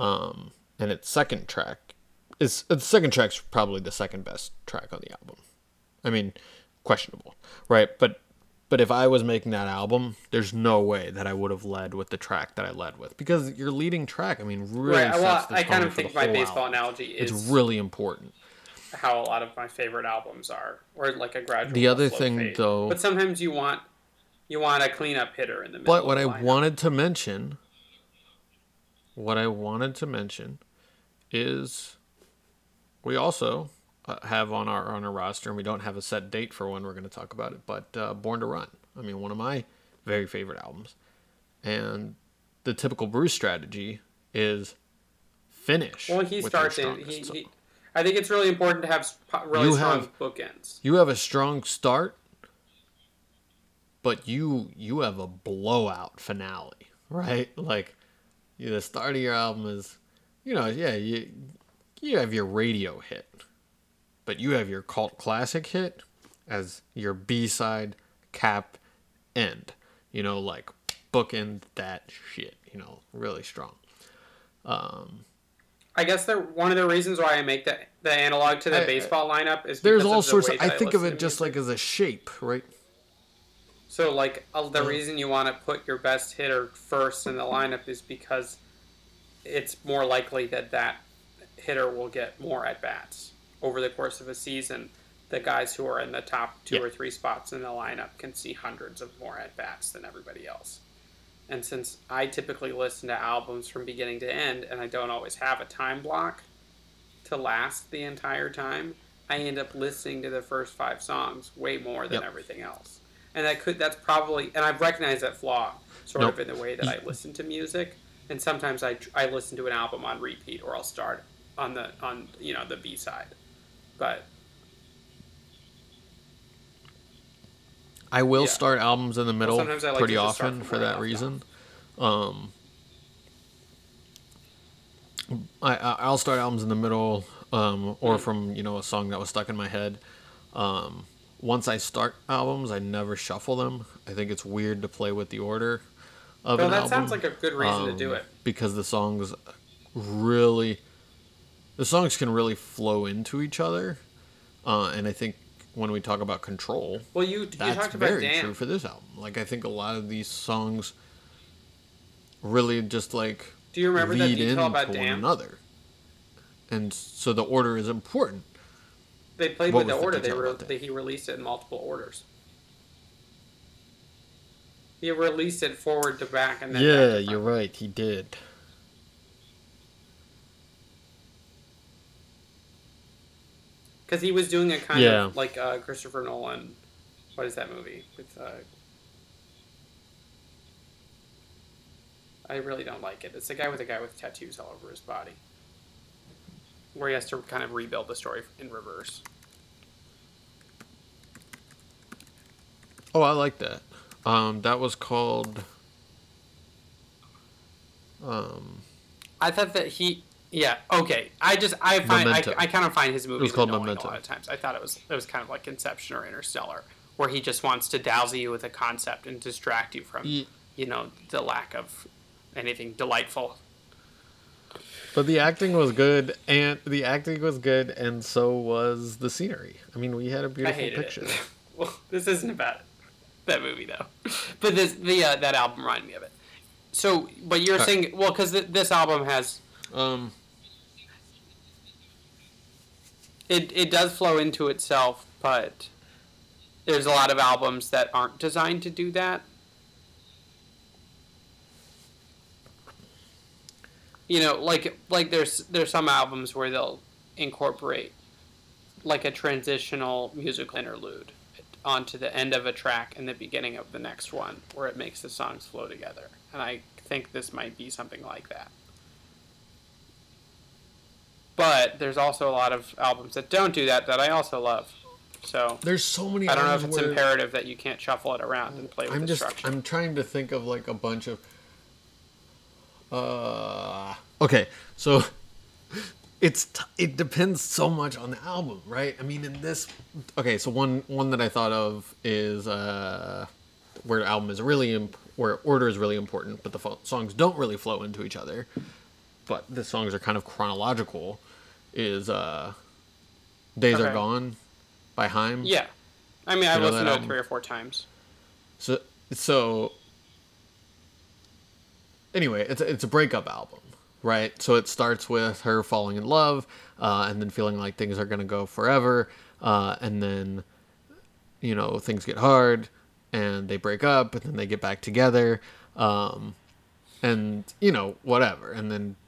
Um, and its second track is the second track's probably the second best track on the album. I mean, questionable, right? But but if I was making that album, there's no way that I would have led with the track that I led with because your leading track, I mean, really right. sets Well, the I kind of for think my baseball album. analogy is It's really important. How a lot of my favorite albums are, or like a gradual. The other thing, fade. though- but sometimes you want you want a cleanup hitter in the middle. But what I lineup. wanted to mention, what I wanted to mention, is we also uh, have on our on our roster, and we don't have a set date for when we're going to talk about it. But uh, Born to Run, I mean, one of my very favorite albums, and the typical Bruce strategy is finish. Well, he starts in. He, he, I think it's really important to have really You strong have- bookends. you have a strong start, but you you have a blowout finale, right? Like you- the start of your album is, you know, yeah, you you have your radio hit, but you have your cult classic hit as your B side cap end. You know, like bookend that shit. You know, really strong. Um, I guess that one of the reasons why I make the the analog to the I- baseball lineup is There's all of the sorts. Of, I think of it just like as a shape, right? So, like, uh, the reason you want to put your best hitter first in the lineup is because it's more likely that that hitter will get more at bats over the course of a season. The guys who are in the top two Yeah. or three spots in the lineup can see hundreds of more at bats than everybody else. And since I typically listen to albums from beginning to end, and I don't always have a time block to last the entire time, I end up listening to the first five songs way more than Yep. everything else. And that could that's probably and I've recognized that flaw sort Nope. of in the way that I listen to music. And sometimes I I listen to an album on repeat or I'll start on the on you know the B side. But I will Yeah. start albums in the middle I like pretty to just start often for that reason. Um, I I- I'll start albums in the middle, um, or Hmm. from you know a song that was stuck in my head. Um, once I start albums, I never shuffle them. I think it's weird to play with the order of so an that album. sounds like a good reason to do um, it. because the songs really the songs can really flow into each other uh, and i think when we talk about control Well, you you that's talked about very Damn. true for this album like i think a lot of these songs really just like Do you remember that lead detail into about Damn? another and so the order is important They played What with the was the order. They, detail that? they he released it in multiple orders. He released it forward to back and then yeah you're right he did Because he was doing a kind Yeah. of like uh, Christopher Nolan. What is that movie with uh, I really don't like it. It's the guy with the guy with tattoos all over his body, where he has to kind of rebuild the story in reverse. Oh, I like that. Um, that was called. Um, I thought that he. Yeah. Okay. I just I find I, I kind of find his movies called Memento. a lot of times. I thought it was it was kind of like Inception or Interstellar, where he just wants to dazzle you with a concept and distract you from Ye- you know the lack of anything delightful. but the acting was good, and the acting was good, and so was the scenery. I mean, we had a beautiful picture. well, this isn't about that movie though, but this the uh, that album reminded me of it. So, but you're All right. saying well because th- this album has Um, it it does flow into itself, but there's a lot of albums that aren't designed to do that. You know, like like there's there's some albums where they'll incorporate like a transitional musical interlude onto the end of a track and the beginning of the next one where it makes the songs flow together. And I think this might be something like that. But there's also a lot of albums that don't do that that I also love. So there's so many. I don't know if it's imperative that you can't shuffle it around and play with I'm the just structure. I'm trying to think of like a bunch of uh okay so it's t- it depends so much on the album right i mean in this okay so one one that i thought of is uh where album is really imp- where order is really important but the fo- songs don't really flow into each other but the songs are kind of chronological is uh days are gone by Haim. yeah. I mean, I've listened to it three or four times. So so anyway, it's a, it's a breakup album, right? So it starts with her falling in love, uh, and then feeling like things are gonna go forever, uh, and then you know things get hard, and they break up, and then they get back together, um, and you know whatever, and then th-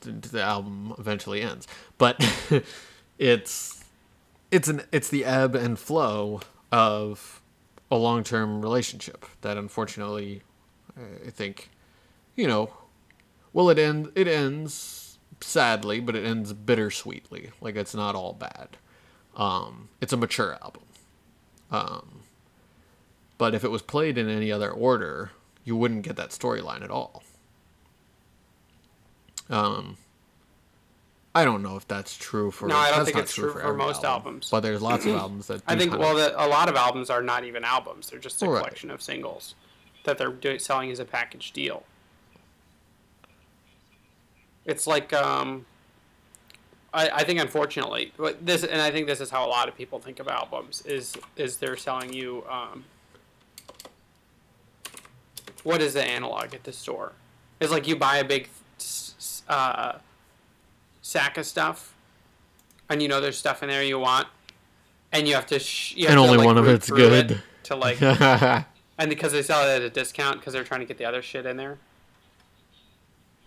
the album eventually ends. But it's it's an it's the ebb and flow of a long-term relationship that unfortunately I think you know well it end it ends sadly but it ends bittersweetly. Like it's not all bad. Um it's a mature album. Um but if it was played in any other order you wouldn't get that storyline at all um I don't know if that's true for No, I don't think it's true for every most albums. but there's lots of albums that I think well, of- that a lot of albums are not even albums; they're just a Right. collection of singles that they're doing, selling as a package deal. It's like um, I, I think unfortunately, but this and I think this is how a lot of people think of albums is is they're selling you um, what is the analog at the store? It's like you buy a big uh, sack of stuff, and you know there's stuff in there you want, and you have to sh- you have And to, only like, one of it's through it good. to like and because they sell it at a discount because they're trying to get the other shit in there.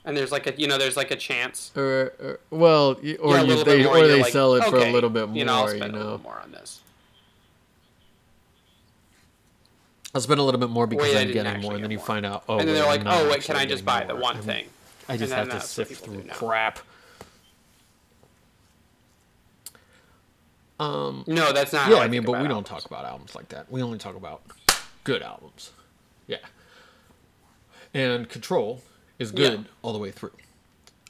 And there's like a you know there's like a chance. or, or well, or Yeah, you, they more, or they like, sell it for a little bit more. You know, I'll you spend a know, little more on this. I'll spend a little bit more because Wait, I I'm didn't getting actually more, and then you more. find out. Oh, and then they're like, oh wait, can I just getting buy the one thing? I just have to sift through crap. Um, No, that's not. yeah, how I I mean, but we don't talk about albums like that. We only talk about good albums. Yeah. And Control is good Yeah. all the way through.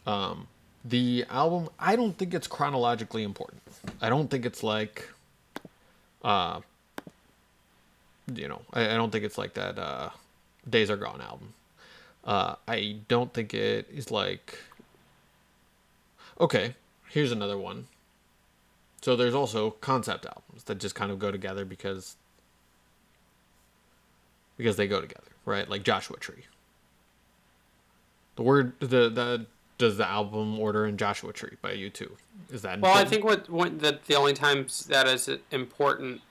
Um, the album, I don't think it's chronologically important. I don't think it's like, uh, you know, I, I don't think it's like that uh, Days Are Gone album. Uh, I don't think it is like. Okay, here's another one. So there's also concept albums that just kind of go together because because they go together, right? Like Joshua Tree. The word the the does the album order in Joshua Tree by U2. Is that Well, I think what, what the the only times that is important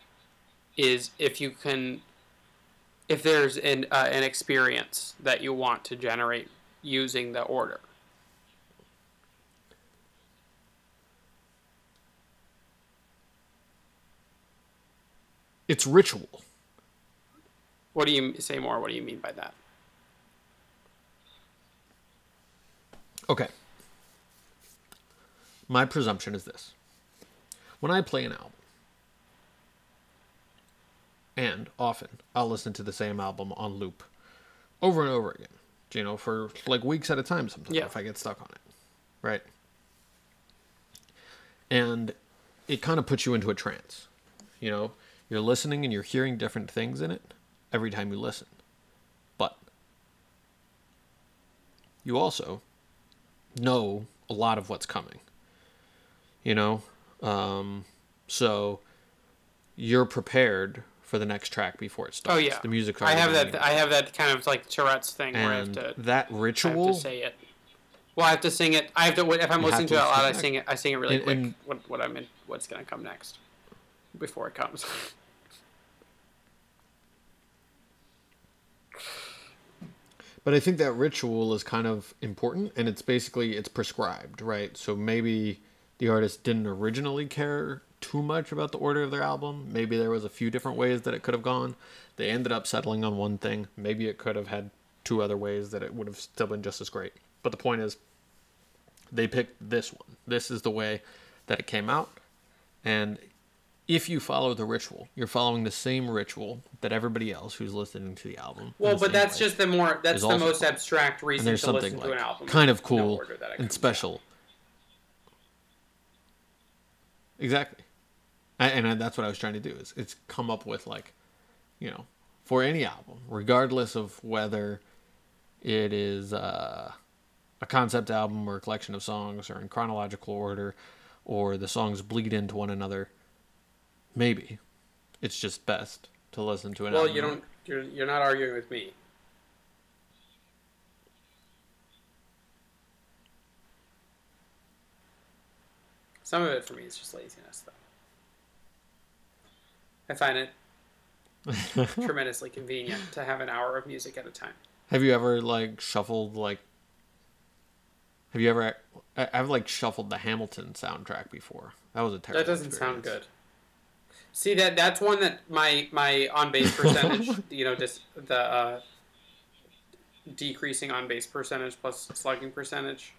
is if you can, if there's an uh, an experience that you want to generate using the order. it's ritual. What do you say more? What do you mean by that? Okay. My presumption is this. When I play an album, and often I'll listen to the same album on loop over and over again, you know, for like weeks at a time sometimes Yeah. if I get stuck on it. Right? And it kind of puts you into a trance. You know, you're listening and you're hearing different things in it every time you listen. But you also know a lot of what's coming. You know? Um, so you're prepared for the next track before it oh, starts. Oh yeah, The music. I have that. I have that kind of like Tourette's thing where I have to, that I have ritual to say it. Well, I have to sing it. I have to. If I'm listening to to it out loud, I sing it. I sing it really And- quick. and- what what I'm in, what's gonna come next, before it comes. But I think that ritual is kind of important and it's basically it's prescribed, right? So maybe the artist didn't originally care too much about the order of their album. Maybe there was a few different ways that it could have gone. They ended up settling on one thing. Maybe it could have had two other ways that it would have still been just as great. But the point is they picked this one. This is the way that it came out. And if you follow the ritual, you're following the same ritual that everybody else who's listening to the album. well, the but that's way just the more. That's the most abstract reason there's to something listen to an album. kind of cool it and comes out. special. Exactly, and I, that's what I was trying to do. Is it's come up with like, you know, for any album, regardless of whether it is uh, a concept album or a collection of songs or in chronological order, or the songs bleed into one another. Maybe it's just best to listen to an album. Well, album. you don't. You're you're not arguing with me. Some of it for me is just laziness, though. I find it tremendously convenient to have an hour of music at a time. Have you ever like shuffled like? Have you ever? I've like shuffled the Hamilton soundtrack before. That was a terrible. That doesn't sound good. See that that's one that my my on base percentage, you know, just the uh, decreasing on base percentage plus slugging percentage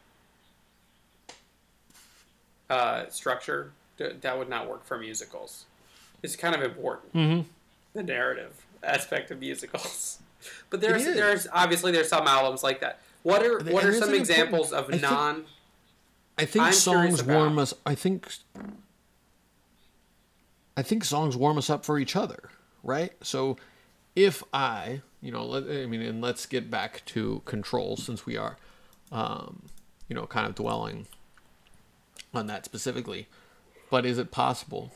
uh, structure th- that would not work for musicals. It's kind of important. Mhm. The narrative aspect of musicals, but there's there's obviously there's some albums like that. What are what are some important- examples of I think- non? I think I'm songs warm us. I think. I think songs warm us up for each other, right? So, if I, you know, let, I mean, and let's get back to control since we are, um, you know, kind of dwelling on that specifically. But is it possible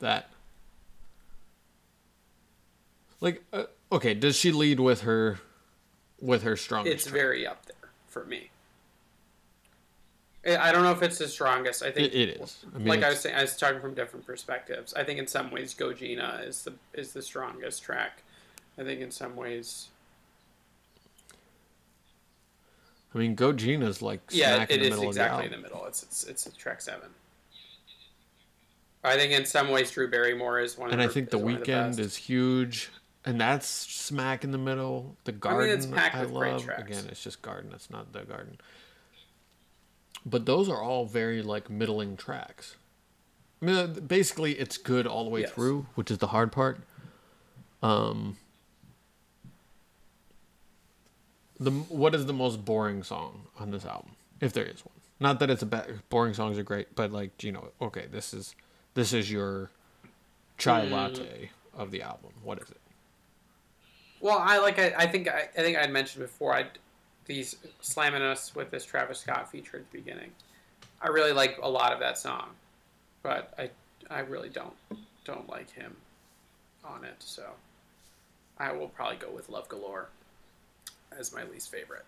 that, like, uh, okay, does she lead with her, with her strongest? It's track? very up there for me. I don't know if it's the strongest. I think It- it is. I mean, like I was saying, I was talking from different perspectives. I think in some ways, Go Gina is the is the strongest track. I think in some ways, I mean, Go Gina's like yeah, smack it in the is middle exactly of in the middle. It's it's it's track seven. I think in some ways, Drew Barrymore is one. Of And I think the weekend best. is huge, and that's smack in the middle. The garden, it's packed I with great love. tracks. Again, it's just garden. It's not the garden. But those are all very like middling tracks. I mean, basically, it's good all the way Yes. through, which is the hard part. Um, the what is the most boring song on this album, if there is one? Not that it's a bad. Boring songs are great, but like you know, okay, this is this is your chai Hmm. latte of the album. What is it? Well, I like. I, I think. I, I think I mentioned before. I these slamming us with this Travis Scott feature at the beginning. I really like a lot of that song, but I I really don't don't like him on it. So I will probably go with Love Galore as my least favorite,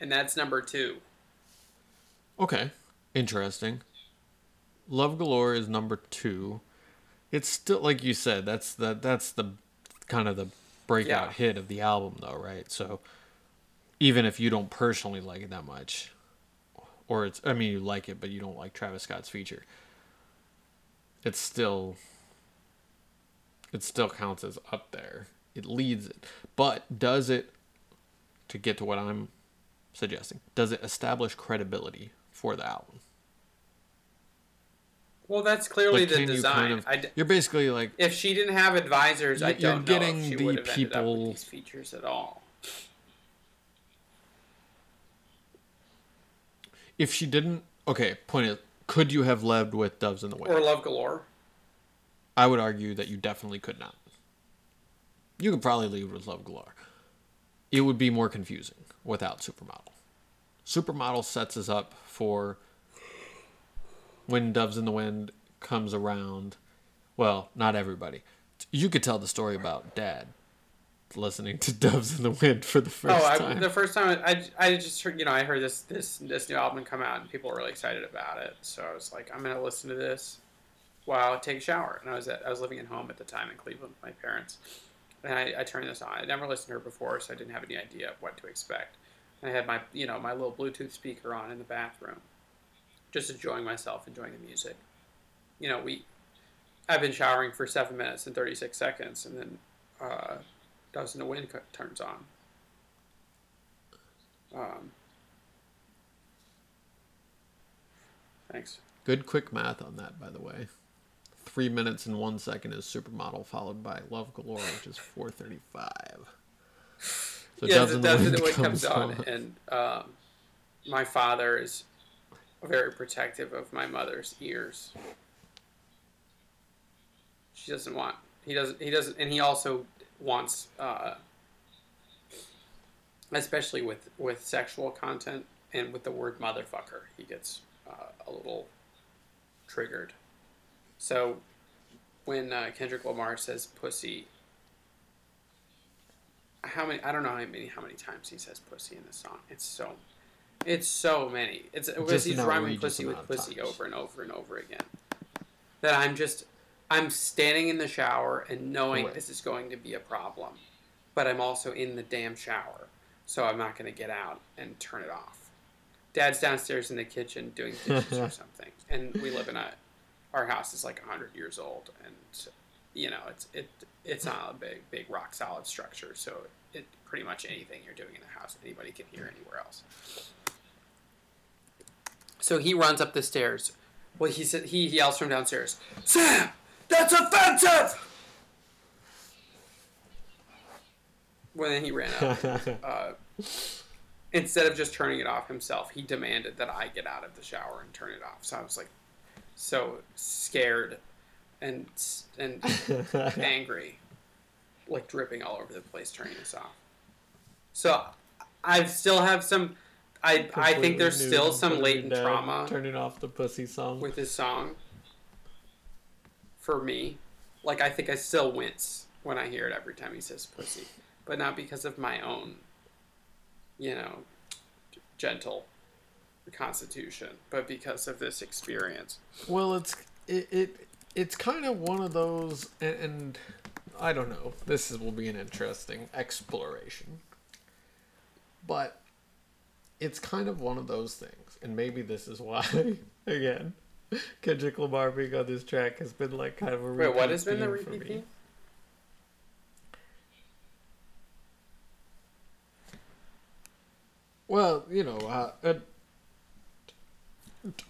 and that's number two. Okay, interesting. Love Galore is number two. It's still like you said. That's the that's the kind of the breakout Yeah. hit of the album, though, right? So even if you don't personally like it that much, or it's I mean you like it, but you don't like Travis Scott's feature, it's still it still counts as up there. It leads it, but does it to get to what I'm suggesting, does it establish credibility for the album? Well, that's clearly Like, the can you design. kind of- You're basically like if she didn't have advisors, I You're- you're don't know getting if she the would have ended up people- these features at all. if she didn't. Okay, point is, could you have led with Doves in the Wind? Or Love Galore. I would argue that you definitely could not. You could probably lead with Love Galore. It would be more confusing without Supermodel. Supermodel sets us up for when Doves in the Wind comes around. Well, not everybody. You could tell the story about Dad listening to Doves in the Wind for the first Oh, I, time. the first time I, I just heard, you know, I heard this this this new album come out and people were really excited about it. So I was like, I'm gonna listen to this while I take a shower. And I was at, I was living at home at the time in Cleveland with my parents, and I, I turned this on. I never listened to her before, so I didn't have any idea of what to expect. And I had my you know my little Bluetooth speaker on in the bathroom, just enjoying myself, enjoying the music. You know, we I've been showering for seven minutes and thirty six seconds, and then. Uh, Doves in the Wind turns on. Um, thanks. Good quick math on that, by the way. Three minutes and one second is Supermodel, followed by Love Galore, which is four thirty-five. So yeah, the Doves in the Wind comes comes on, on. and um, my father is very protective of my mother's ears. She doesn't want. He doesn't. He doesn't, and he also wants, uh, especially with with sexual content and with the word motherfucker, he gets uh, a little triggered. So when uh, Kendrick Lamar says pussy, how many? I don't know how many how many times he says pussy in the song. It's so, it's so many. It's because he's rhyming pussy with pussy times. over and over and over again. That I'm just, I'm standing in the shower and knowing Right. this is going to be a problem, but I'm also in the damn shower, so I'm not going to get out and turn it off. Dad's downstairs in the kitchen doing dishes or something, and we live in a, our house is like hundred years old, and you know it's it it's not a big big rock solid structure, so it pretty much anything you're doing in the house anybody can hear anywhere else. So he runs up the stairs. Well, he said he yells from downstairs, "Sam, that's offensive!" Well, then he ran out. uh, instead of just turning it off himself, he demanded that I get out of the shower and turn it off. So I was like, so scared and and angry, like dripping all over the place, turning this off. So I still have some. I I think there's still some front of your latent dad, trauma Turning off the pussy song. with his song. For me, like I think I still wince when I hear it every time he says pussy, but not because of my own, you know, gentle constitution, but because of this experience. Well, it's it, it it's kind of one of those, and, and I don't know. This is, will be an interesting exploration, but it's kind of one of those things, and maybe this is why again. Kendrick Lamar being on this track has been like kind of a Wait, what has been the repeat me. theme? Well, you know, uh, uh,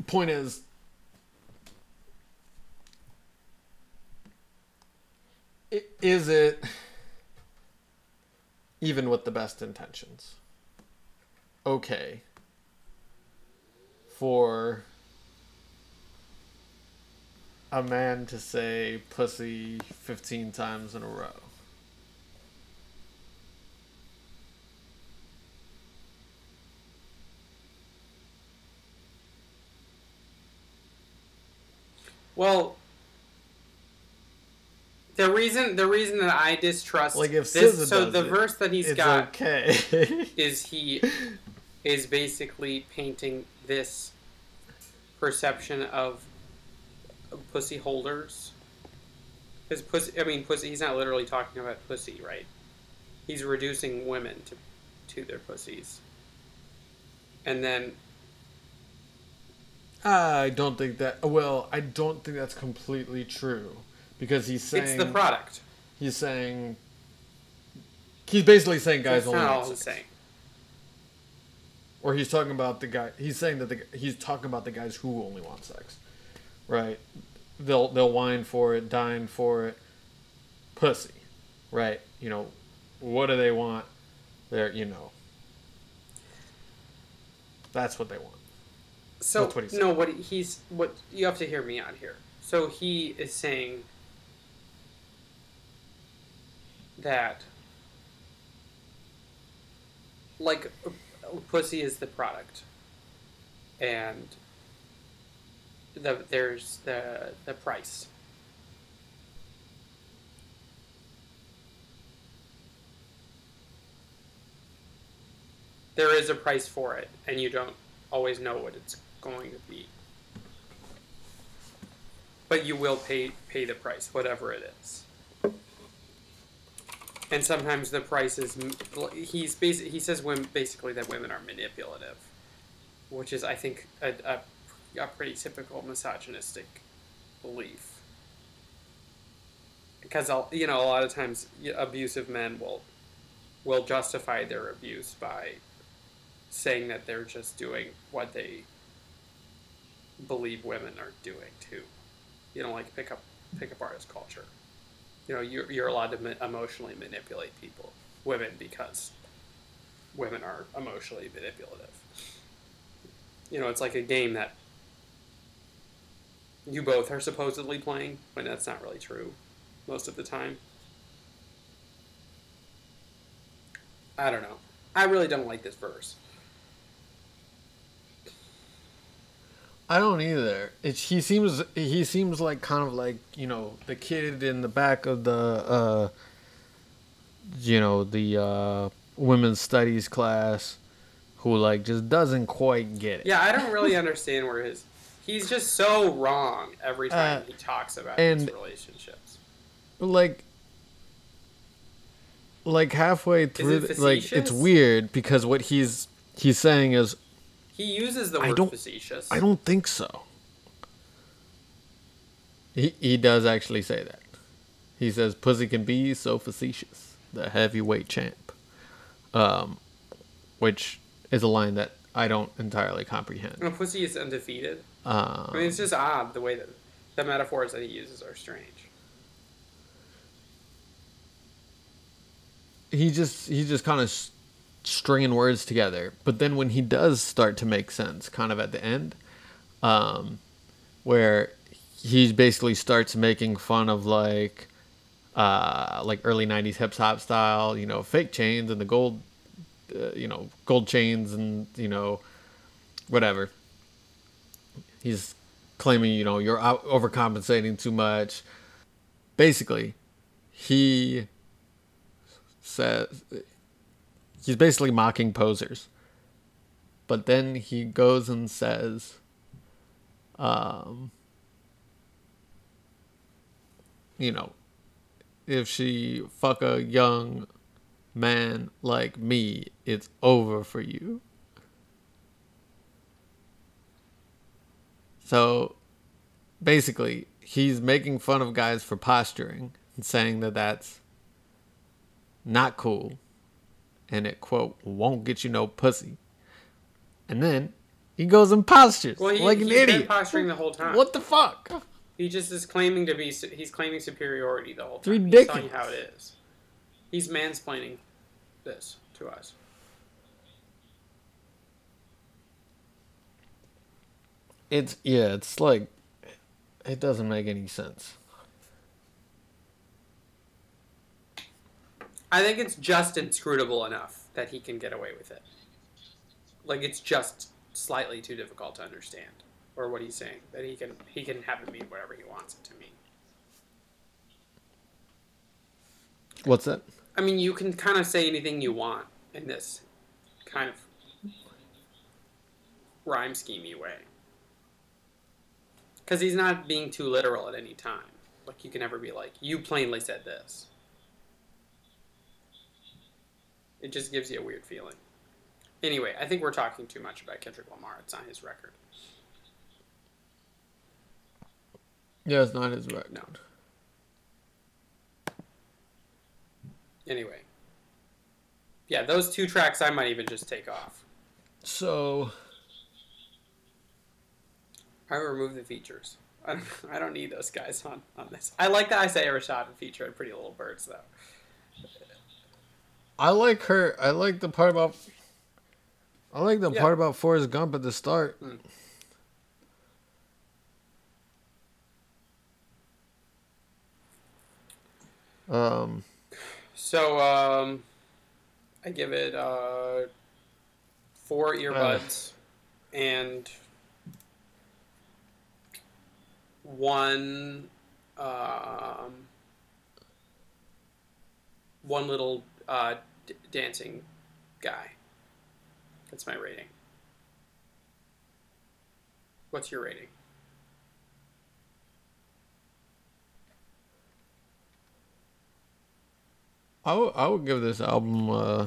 point is, is it even with the best intentions? Okay. For a man to say pussy 15 times in a row. Well, the reason the reason that I distrust Like if this, so the it, verse that he's got okay. is he is basically painting this perception of pussy holders. Because pussy, I mean, pussy. He's not literally talking about pussy, right? He's reducing women to to their pussies, and then I don't think that. Well, I don't think that's completely true because he's saying it's the product. he's saying he's basically saying guys only. want all he's sex. saying. or he's talking about the guy. He's saying that the, he's talking about the guys who only want sex, right? They'll they'll whine for it, dine for it, pussy, right? You know, what do they want? They're you know, that's what they want. So That's what he's no, what he's what you have to hear me out here. So he is saying that like pussy is the product and the there's the the price. There is a price for it, and you don't always know what it's going to be. But you will pay pay the price, whatever it is. And sometimes the price is he's basi- he says basically that women are manipulative, which is I think a, a, a pretty typical misogynistic belief. Because you know a lot of times abusive men will will justify their abuse by saying that they're just doing what they believe women are doing too. You know, like pick up pick up artist culture. You know, you're, you're allowed to ma- emotionally manipulate people, women, because women are emotionally manipulative. You know, it's like a game that you both are supposedly playing, when that's not really true most of the time. I don't know. I really don't like this verse. I don't either. It, he seems he seems like kind of like you know the kid in the back of the uh, you know the uh, women's studies class who like just doesn't quite get it. Yeah, I don't really understand where his. He's just so wrong every time Uh, he talks about and- his relationships. like like halfway through it like it's weird because what he's he's saying is He uses the I word don't- facetious. I don't think so. He he does actually say that. He says pussy can be so facetious, the heavyweight champ. Um which is a line that I don't entirely comprehend. No, pussy is undefeated. Um, I mean, it's just odd the way that the metaphors that he uses are strange. he just he just kind of s- stringing words together. But then when he does start to make sense kind of at the end um where he basically starts making fun of like uh like early 90s hip hop style you know fake chains and the gold uh, you know gold chains and you know whatever. He's claiming you know you're overcompensating too much. Basically he says he's basically mocking posers. But then he goes and says, um, you know, if she fuck a young man like me, it's over for you. So basically, he's making fun of guys for posturing and saying that that's not cool, and it quote won't get you no pussy. And then he goes and postures Well, he, like an he's been idiot. posturing the whole time. What the fuck? He just is claiming to be. He's claiming superiority the whole It's time. He's telling you ridiculous. how it is. He's mansplaining this to us. It's yeah, it's like it doesn't make any sense. I think it's just inscrutable enough that he can get away with it. Like it's just slightly too difficult to understand, or what he's saying that he can he can have it mean whatever he wants it to mean. What's that? I mean, you can kind of say anything you want in this kind of rhyme schemey way. Because he's not being too literal at any time. Like, you can never be like, you plainly said this. It just gives you a weird feeling. Anyway, I think we're talking too much about Kendrick Lamar. It's not his record. Yeah, it's not his record. No. Anyway. Yeah, those two tracks I might even just take off. So I remove the features. I don't, I don't need those guys on, on this. I like that Isaiah Rashad and feature in Pretty Little Birds though. I like her. I like the part about. I like the Yeah. part about Forrest Gump at the start. Mm. Um, So um, I give it uh, four earbuds and one um, one little uh, d- dancing guy. That's my rating. What's your rating? I would I would give this album. Uh,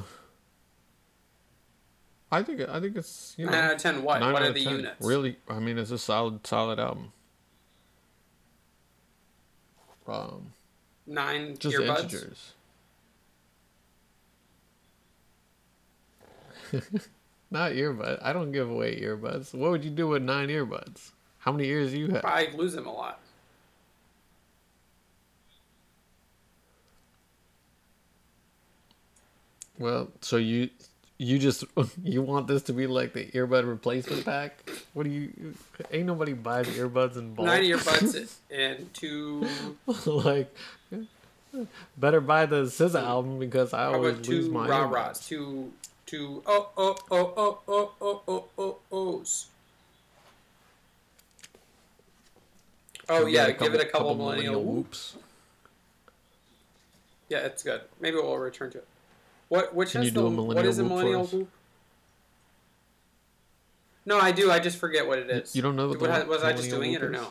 I think I think it's you know nine out of ten. What? What are the 10. units? Really, I mean, it's a solid solid album. Um, Nine just earbuds. integers. Not earbuds. I don't give away earbuds. What would you do with nine earbuds? How many ears do you have? I lose them a lot. Well, so you you just you want this to be like the earbud replacement pack? What do you? Ain't nobody buys earbuds and bulk. Nine earbuds and two. like, better buy the SZA album because I How always lose my rah earbuds. rahs? Two two oh oh oh oh oh oh oh oh ohs. Oh yeah, give it a couple- couple, millennial, whoops. Yeah, it's good. Maybe we'll return to it. What which Can is you the do a millennial is a whoop millennial us? whoop? No, I do. I just forget what it is. you don't know what the was, was I just doing it or whoop no? is?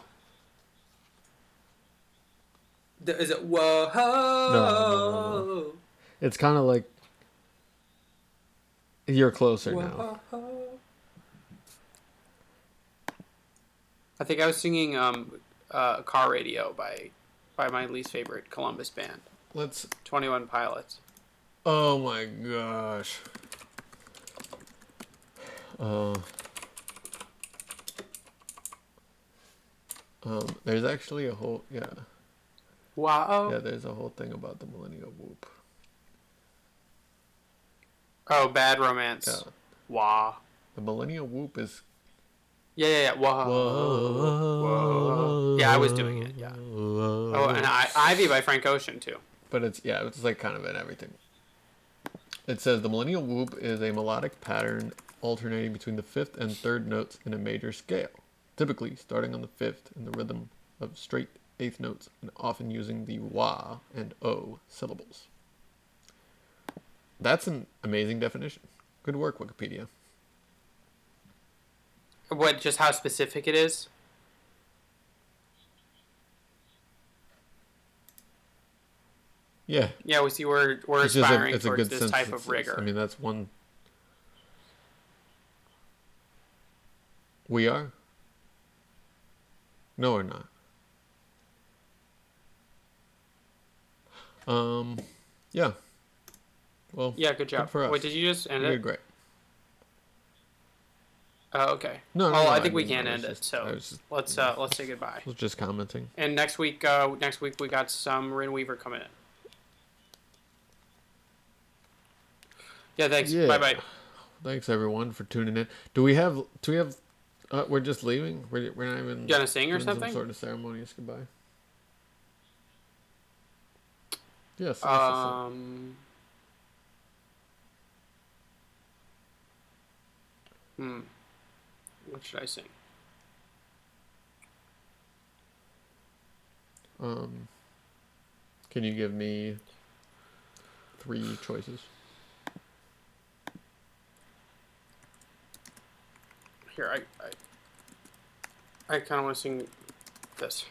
The- Is it whoa? no, no. It's kind of like you're closer now. I think I was singing um, uh, "Car Radio" by by my least favorite Columbus band, Let's. Twenty One Pilots. Oh my gosh. Uh. Um, there's actually a whole yeah Wow. yeah there's a whole thing about the millennial whoop. Oh, Bad Romance. Yeah, Wah. the millennial whoop is Yeah, yeah, yeah. Wah. Whoa. Yeah, I was doing it. Yeah. Oh, and I, Ivy by Frank Ocean too. but it's yeah, it's like kind of in everything. It says the millennial whoop is a melodic pattern alternating between the fifth and third notes in a major scale, typically starting on the fifth in the rhythm of straight eighth notes and often using the wah and o syllables. That's an amazing definition. Good work, Wikipedia. What? Just how specific it is? Yeah, Yeah, we see we're we're it's aspiring a, towards this type of rigor. I mean, that's one. We are. No, we're not. Um, yeah. Well, yeah, good job. for us. Wait, did you just end we it? great. Oh, okay. No, no, no, I I think we mean, can I end was it. So just- let's uh let's say goodbye. I was just commenting. And next week, uh, next week we got some Ryn Weaver coming in. Yeah, thanks. Yeah. Bye bye. Thanks everyone for tuning in. Do we have? Do we have? Uh, we're just leaving. We're, we're not even. You gonna sing or something? Some sort of ceremonious goodbye. Yes. Um. Hmm. What should I sing? Um, can you give me three choices? Here, I, I, I kind of want to sing this.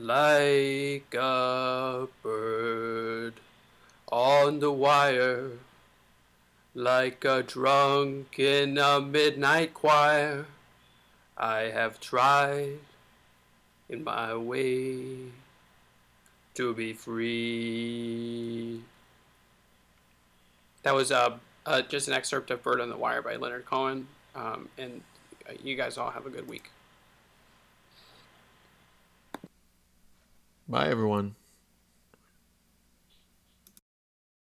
Like a bird on the wire, like a drunk in a midnight choir, I have tried in my way to be free. That was uh, uh, just an excerpt of Bird on the Wire by Leonard Cohen. Um, and uh, you guys all have a good week. Bye, everyone.